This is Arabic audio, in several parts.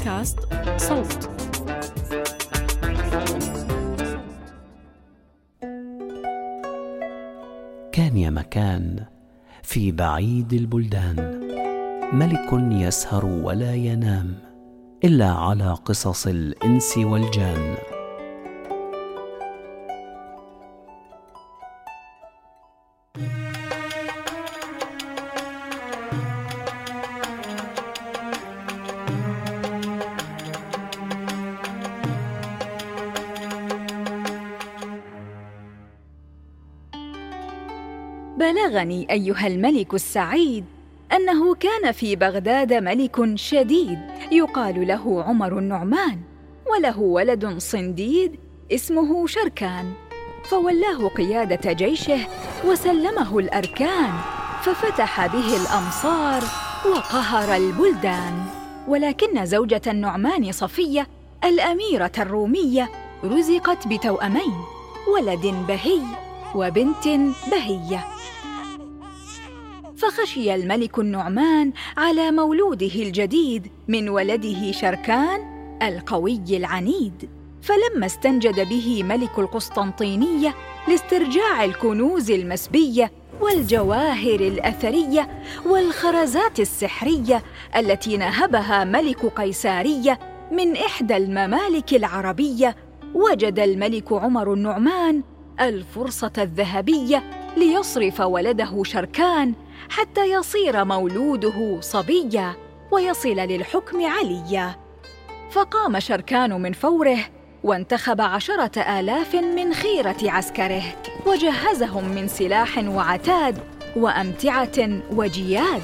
بودكاست صوت. كان يا مكان في بعيد البلدان. ملك يسهر ولا ينام إلا على قصص الإنس والجان. بلغني أيها الملك السعيد أنه كان في بغداد ملك شديد يقال له عمر النعمان وله ولد صنديد اسمه شركان. فولاه قيادة جيشه وسلمه الأركان ففتح به الأمصار وقهر البلدان. ولكن زوجة النعمان صفية الأميرة الرومية رزقت بتوأمين ولد بهي وبنت بهية. فخشي الملك النعمان على مولوده الجديد من ولده شركان القوي العنيد. فلما استنجد به ملك القسطنطينية لاسترجاع الكنوز المسبية والجواهر الأثرية والخرزات السحرية التي نهبها ملك قيسارية من إحدى الممالك العربية وجد الملك عمر النعمان الفرصة الذهبية ليصرف ولده شركان حتى يصير مولوده صبيا ويصل للحكم عليا. فقام شركان من فوره وانتخب عشرة آلاف من خيرة عسكره وجهزهم من سلاح وعتاد وأمتعة وجياد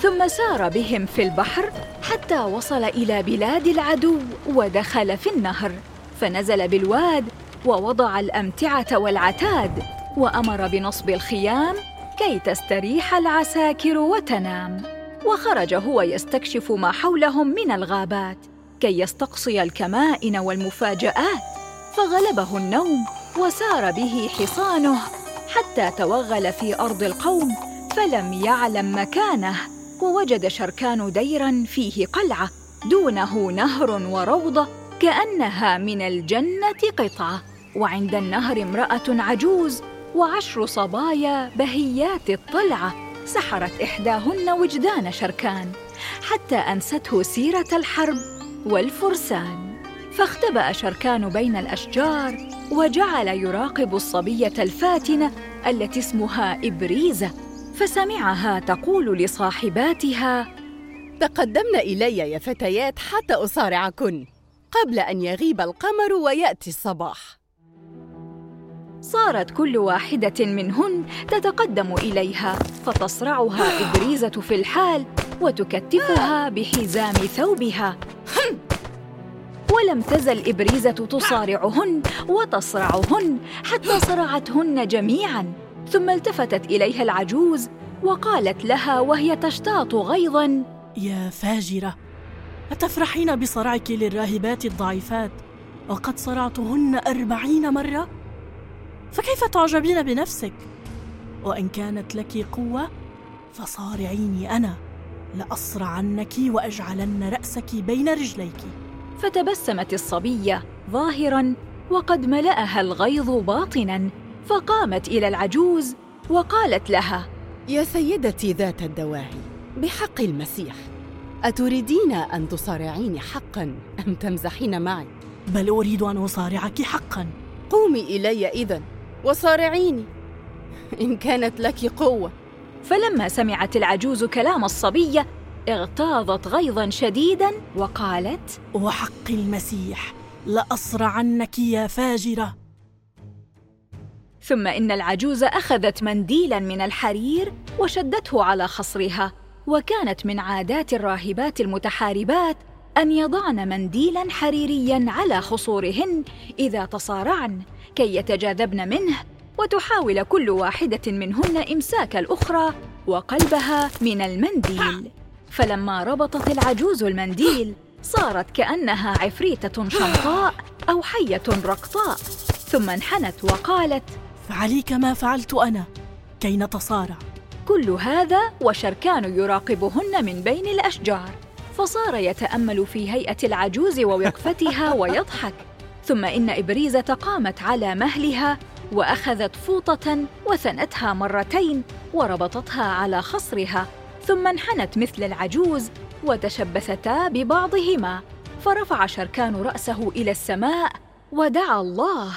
ثم سار بهم في البحر حتى وصل إلى بلاد العدو ودخل في النهر. فنزل بالواد ووضع الأمتعة والعتاد وأمر بنصب الخيام كي تستريح العساكر وتنام. وخرج هو يستكشف ما حولهم من الغابات. كي يستقصي الكمائن والمفاجآت. فغلبه النوم وسار به حصانه حتى توغل في أرض القوم فلم يعلم مكانه. ووجد شركان ديرا فيه قلعة دونه نهر وروضة كأنها من الجنة قطعة. وعند النهر امرأة عجوز وعشر صبايا بهيات الطلعة سحرت إحداهن وجدان شركان حتى أنسته سيرة الحرب والفرسان. فاختبأ شركان بين الأشجار وجعل يراقب الصبية الفاتنة التي اسمها إبريزة فسمعها تقول لصاحباتها تقدمن إلي يا فتيات حتى أصارعكن قبل أن يغيب القمر ويأتي الصباح. صارت كل واحدة منهن تتقدم إليها فتصرعها إبريزة في الحال وتكتفها بحزام ثوبها. ولم تزل إبريزة تصارعهن وتصرعهن حتى صرعتهن جميعا ثم التفتت إليها العجوز وقالت لها وهي تشتاط غيظا يا فاجرة أتفرحين بصرعك للراهبات الضعيفات؟ وقد صرعتهن أربعين مرة؟ فكيف تعجبين بنفسك؟ وإن كانت لك قوة فصارعيني أنا. لأصرعنك وأجعلن رأسك بين رجليك. فتبسمت الصبية ظاهرا وقد ملأها الغيظ باطنا فقامت إلى العجوز وقالت لها يا سيدتي ذات الدواهي بحق المسيح. أتريدين أن تصارعيني حقا أم تمزحين معي؟ بل أريد أن أصارعك حقا. قومي إلي اذا وصارعيني. إن كانت لك قوة. فلما سمعت العجوز كلام الصبيه اغتاظت غيظا شديدا وقالت وحق المسيح لأصرعنك يا فاجرة. ثم إن العجوز أخذت منديلا من الحرير وشدته على خصرها وكانت من عادات الراهبات المتحاربات أن يضعن منديلا حريريا على خصورهن إذا تصارعن كي يتجاذبن منه وتحاول كل واحدة منهن إمساك الأخرى وقلبها من المنديل. فلما ربطت العجوز المنديل صارت كأنها عفريتة شمطاء أو حية رقطاء. ثم انحنت وقالت فعلي كما فعلت أنا كي نتصارع. كل هذا وشركان يراقبهن من بين الأشجار. فصار يتأمل في هيئة العجوز ووقفتها ويضحك. ثم إن ابريزه قامت على مهلها وأخذت فوطة وثنتها مرتين وربطتها على خصرها ثم انحنت مثل العجوز وتشبثتا ببعضهما. فرفع شركان رأسه إلى السماء ودعا الله.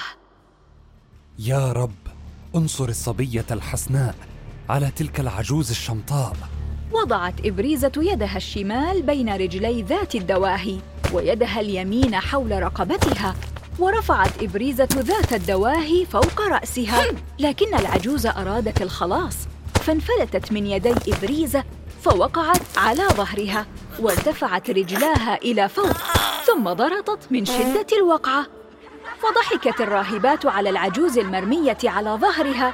يا رب انصر الصبية الحسناء على تلك العجوز الشمطاء. وضعت إبريزة يدها الشمال بين رجلي ذات الدواهي ويدها اليمين حول رقبتها ورفعت إبريزة ذات الدواهي فوق رأسها. لكن العجوز أرادت الخلاص فانفلتت من يدي إبريزة فوقعت على ظهرها وارتفعت رجلاها إلى فوق ثم ضرطت من شدة الوقعة. فضحكت الراهبات على العجوز المرمية على ظهرها.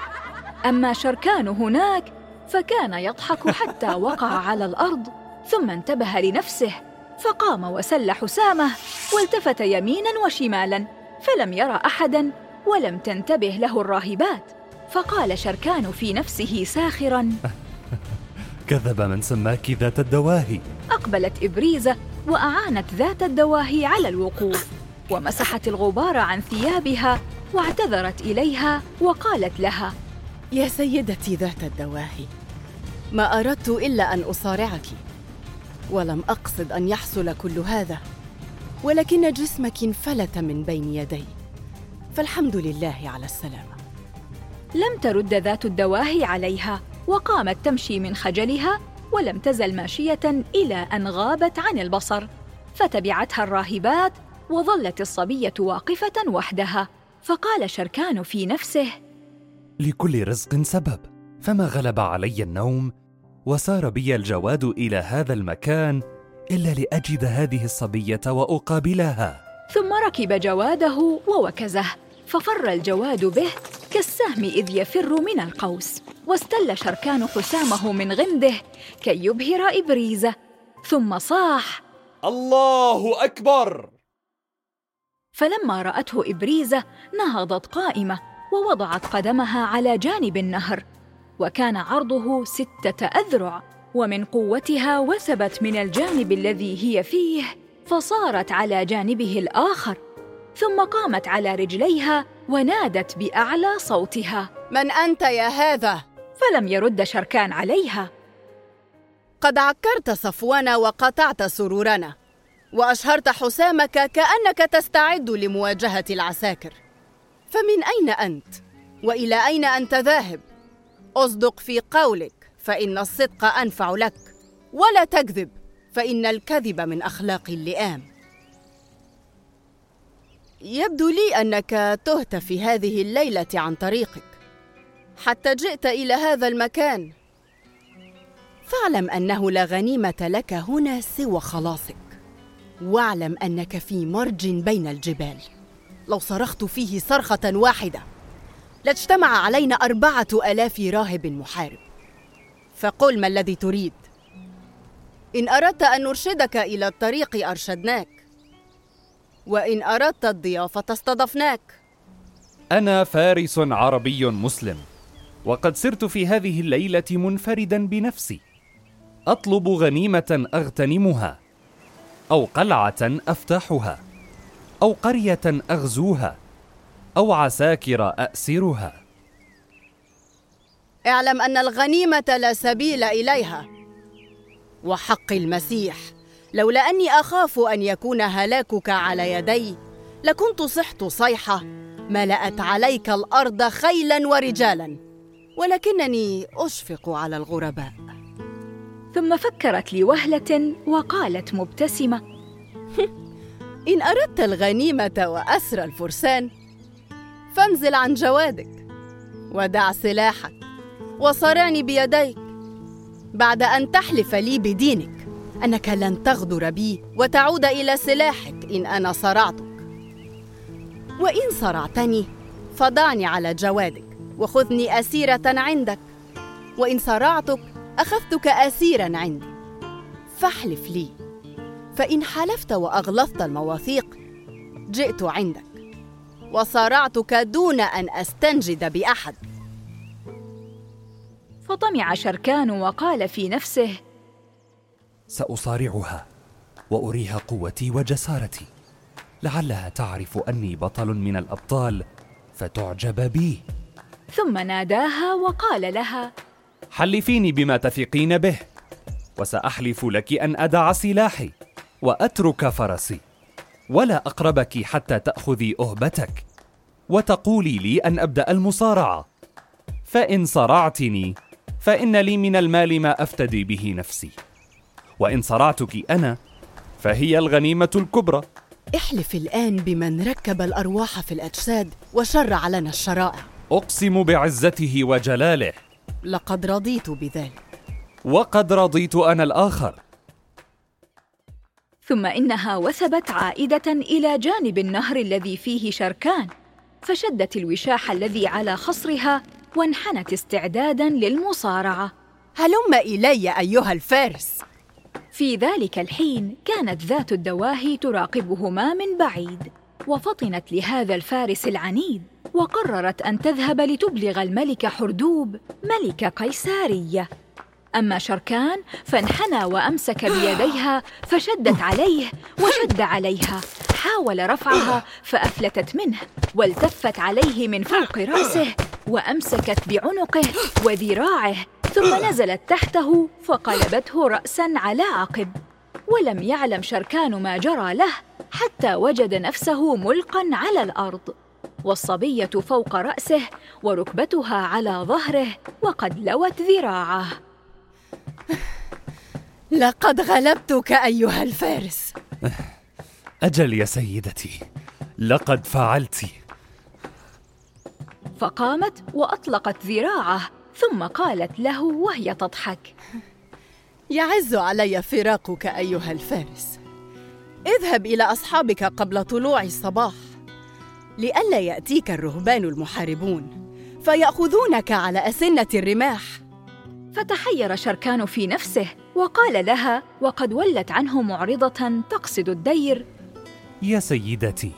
أما شركان هناك فكان يضحك حتى وقع على الأرض ثم انتبه لنفسه فقام وسل حسامة والتفت يمينا وشمالا فلم يرى احدا ولم تنتبه له الراهبات فقال شركان في نفسه ساخرا كذب من سماك ذات الدواهي. أقبلت ابريزه وأعانت ذات الدواهي على الوقوف ومسحت الغبار عن ثيابها واعتذرت إليها وقالت لها يا سيدتي ذات الدواهي ما أردت إلا أن أصارعك. ولم أقصد أن يحصل كل هذا ولكن جسمك انفلت من بين يدي. فالحمد لله على السلامة. لم ترد ذات الدواهي عليها وقامت تمشي من خجلها ولم تزل ماشية إلى أن غابت عن البصر. فتبعتها الراهبات وظلت الصبية واقفة وحدها. فقال شركان في نفسه لكل رزق سبب. فما غلب علي النوم وسار بي الجواد إلى هذا المكان إلا لأجد هذه الصبية وأقابلها. ثم ركب جواده ووكزه ففر الجواد به كالسهم إذ يفر من القوس واستل شركان حسامه من غمده كي يبهر ابريزه ثم صاح الله أكبر! فلما رأته ابريزه نهضت قائمة ووضعت قدمها على جانب النهر وكان عرضه ستة أذرع ومن قوتها وثبت من الجانب الذي هي فيه فصارت على جانبه الآخر ثم قامت على رجليها ونادت بأعلى صوتها. من أنت يا هذا؟ فلم يرد شركان عليها. قد عكرت صفونا وقطعت سرورنا وأشهرت حسامك كأنك تستعد لمواجهة العساكر. فمن أين أنت؟ وإلى أين أنت ذاهب؟ أصدق في قولك فإن الصدق أنفع لك ولا تكذب فإن الكذب من أخلاق اللئام. يبدو لي أنك تهت في هذه الليلة عن طريقك حتى جئت إلى هذا المكان. فاعلم أنه لا غنيمة لك هنا سوى خلاصك واعلم أنك في مرج بين الجبال. لو صرخت فيه صرخة واحدة. لاجتمع علينا أربعة آلاف راهب محارب. فقل ما الذي تريد. إن أردت أن نرشدك إلى الطريق أرشدناك. وإن أردت الضيافة استضفناك. أنا فارس عربي مسلم وقد سرت في هذه الليلة منفردا بنفسي. أطلب غنيمة أغتنمها أو قلعة أفتحها. أو قرية أغزوها أو عساكر اسرها اعلم أن الغنيمة لا سبيل إليها. وحق المسيح لولا أني أخاف أن يكون هلاكك على يدي لكنت صحت صيحة ملأت عليك الأرض خيلا ورجالا ولكنني أشفق على الغرباء. ثم فكرت لوهلة وقالت مبتسمة إن أردت الغنيمة واسر الفرسان فانزل عن جوادك ودع سلاحك وصارعني بيديك بعد أن تحلف لي بدينك. أنك لن تغدر بي وتعود إلى سلاحك إن أنا صرعتك. وإن صرعتني فضعني على جوادك وخذني أسيرة عندك. وإن صرعتك أخذتك اسيرا عندي. فاحلف لي فإن حلفت وأغلظت المواثيق جئت عندك وصارعتك دون أن أستنجد بأحد. فطمع شركان وقال في نفسه سأصارعها وأريها قوتي وجسارتي. لعلها تعرف أني بطل من الأبطال فتعجب بي. ثم ناداها وقال لها حلفيني بما تثقين به وسأحلف لك أن أدع سلاحي. وأترك فرسي ولا أقربك حتى تأخذي أهبتك وتقولي لي أن أبدأ المصارعة. فإن صرعتني فإن لي من المال ما أفتدي به نفسي. وإن صرعتك أنا فهي الغنيمة الكبرى. احلف الآن بمن ركب الأرواح في الأجساد وشرع لنا الشرائع. أقسم بعزته وجلاله. لقد رضيت بذلك. وقد رضيت أنا الآخر. ثم إنها وثبت عائدة إلى جانب النهر الذي فيه شركان فشدت الوشاح الذي على خصرها وانحنت استعدادا للمصارعة. هلم إلي أيها الفارس. في ذلك الحين كانت ذات الدواهي تراقبهما من بعيد وفطنت لهذا الفارس العنيد وقررت أن تذهب لتبلغ الملك حردوب ملك قيسارية. أما شركان فانحنى وأمسك بيديها فشدت عليه وشد عليها. حاول رفعها فأفلتت منه والتفت عليه من فوق رأسه وأمسكت بعنقه وذراعه ثم نزلت تحته فقلبته راسا على عقب. ولم يعلم شركان ما جرى له حتى وجد نفسه ملقا على الأرض. والصبية فوق رأسه وركبتها على ظهره وقد لوت ذراعه. لقد غلبتك أيها الفارس. أجل يا سيدتي لقد فعلت. فقامت وأطلقت ذراعه ثم قالت له وهي تضحك. يعز علي فراقك أيها الفارس. اذهب إلى أصحابك قبل طلوع الصباح لئلا يأتيك الرهبان المحاربون فيأخذونك على أسنة الرماح. فتحير شركان في نفسه وقال لها وقد ولت عنه معرضة تقصد الدير. يا سيدتي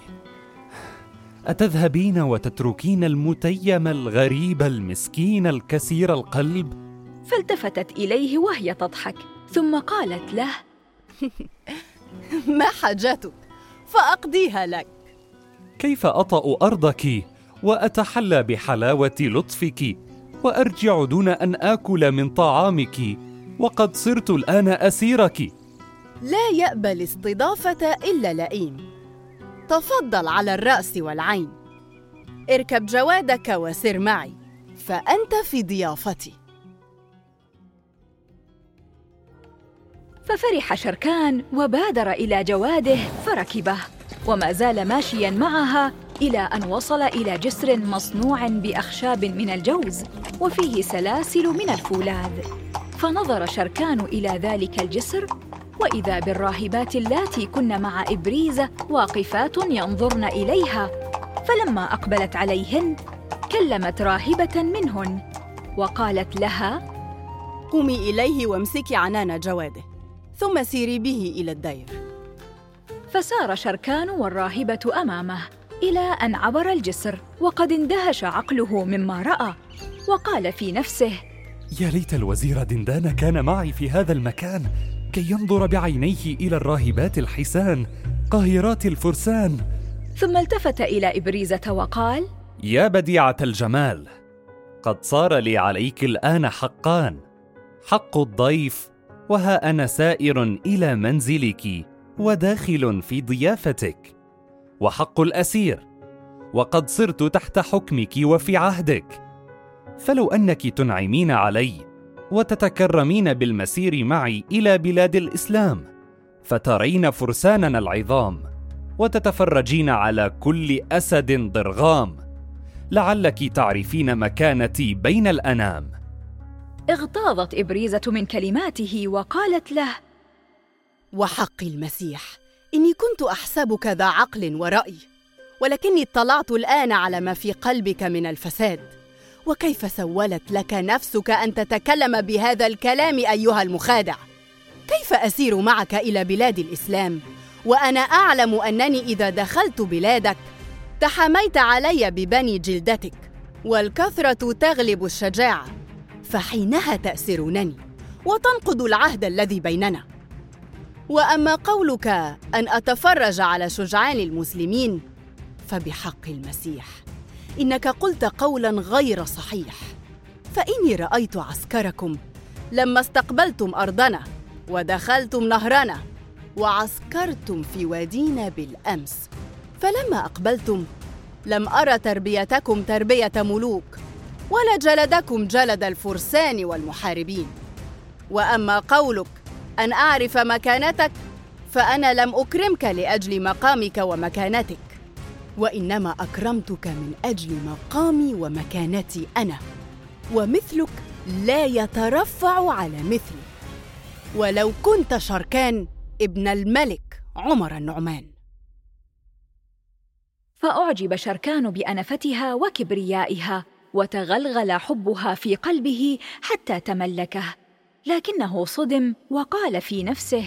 أتذهبين وتتركين المتيم الغريب المسكين الكسير القلب؟ فالتفتت إليه وهي تضحك ثم قالت له ما حاجتك فأقضيها لك. كيف أطأ أرضك وأتحلى بحلاوة لطفك؟ وأرجع دون أن آكل من طعامك وقد صرت الآن أسيرك. لا يأبى الاستضافة إلا لئيم. تفضل على الرأس والعين. اركب جوادك وسر معي فأنت في ضيافتي. ففرح شركان وبادر إلى جواده فركبه وما زال ماشيا معها إلى أن وصل إلى جسر مصنوع بأخشاب من الجوز وفيه سلاسل من الفولاذ. فنظر شركان إلى ذلك الجسر وإذا بالراهبات اللاتي كن مع ابريزه واقفات ينظرن إليها فلما أقبلت عليهن كلمت راهبة منهن وقالت لها قومي إليه وامسكي عنان جواده ثم سيري به إلى الدير. فسار شركان والراهبة أمامه. إلى أن عبر الجسر وقد اندهش عقله مما رأى وقال في نفسه يا ليت الوزير دندان كان معي في هذا المكان كي ينظر بعينيه إلى الراهبات الحسان قاهرات الفرسان. ثم التفت إلى إبريزة وقال يا بديعة الجمال قد صار لي عليك الآن حقان. حق الضيف وها أنا سائر إلى منزلك وداخل في ضيافتك. وحق الأسير. وقد صرت تحت حكمك وفي عهدك. فلو أنك تنعمين علي وتتكرمين بالمسير معي إلى بلاد الإسلام فترين فرساننا العظام وتتفرجين على كل أسد ضرغام. لعلك تعرفين مكانتي بين الأنام. اغتاظت إبريزة من كلماته وقالت له وحق المسيح. إني كنت أحسبك ذا عقل ورأي ولكني اطلعت الآن على ما في قلبك من الفساد. وكيف سولت لك نفسك أن تتكلم بهذا الكلام أيها المخادع؟ كيف أسير معك إلى بلاد الإسلام؟ وأنا أعلم أنني إذا دخلت بلادك تحاميت علي ببني جلدتك والكثرة تغلب الشجاعة فحينها تأسرونني وتنقض العهد الذي بيننا. وأما قولك أن أتفرج على شجعان المسلمين فبحق المسيح. إنك قلت قولا غير صحيح. فإني رأيت عسكركم لما استقبلتم أرضنا ودخلتم نهرنا وعسكرتم في وادينا بالأمس. فلما أقبلتم لم أرى تربيتكم تربية ملوك ولا جلدكم جلد الفرسان والمحاربين. وأما قولك أن أعرف مكانتك فأنا لم أكرمك لأجل مقامك ومكانتك وإنما أكرمتك من أجل مقامي ومكانتي أنا ومثلك لا يترفع على مثلي. ولو كنت شركان ابن الملك عمر النعمان. فأعجب شركان بأنفتها وكبريائها وتغلغل حبها في قلبه حتى تملكه. لكنه صدم وقال في نفسه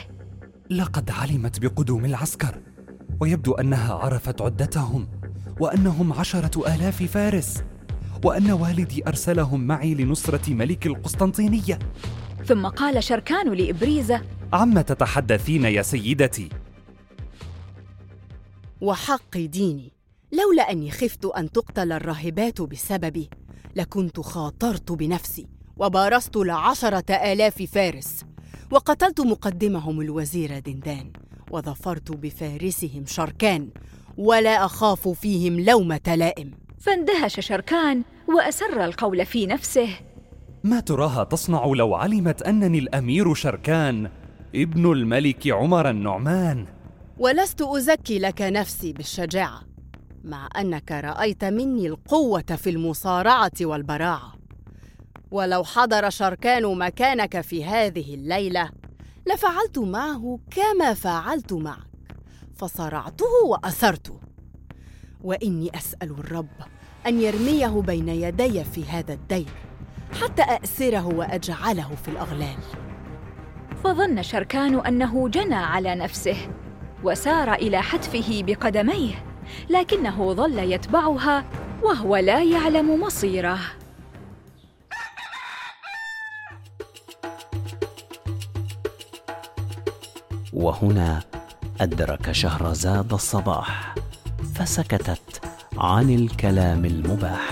لقد علمت بقدوم العسكر ويبدو أنها عرفت عدتهم وأنهم عشرة آلاف فارس وأن والدي أرسلهم معي لنصرة ملك القسطنطينية. ثم قال شركان لإبريزة عم تتحدثين يا سيدتي؟ وحق ديني لولا أني خفت أن تقتل الراهبات بسببي لكنت خاطرت بنفسي. وبارزت لعشرة آلاف فارس وقتلت مقدمهم الوزير دندان وظفرت بفارسهم شركان ولا أخاف فيهم لومة لائم. فاندهش شركان وأسر القول في نفسه. ما تراها تصنع لو علمت أنني الأمير شركان ابن الملك عمر النعمان. ولست أزكي لك نفسي بالشجاعة مع أنك رأيت مني القوة في المصارعة والبراعة. ولو حضر شركان مكانك في هذه الليلة لفعلت معه كما فعلت معك فصرعته واسرته وإني أسأل الرب أن يرميه بين يدي في هذا الدير حتى اسره وأجعله في الأغلال. فظن شركان أنه جنى على نفسه وسار إلى حتفه بقدميه لكنه ظل يتبعها وهو لا يعلم مصيره. وهنا أدرك شهرزاد الصباح فسكتت عن الكلام المباح.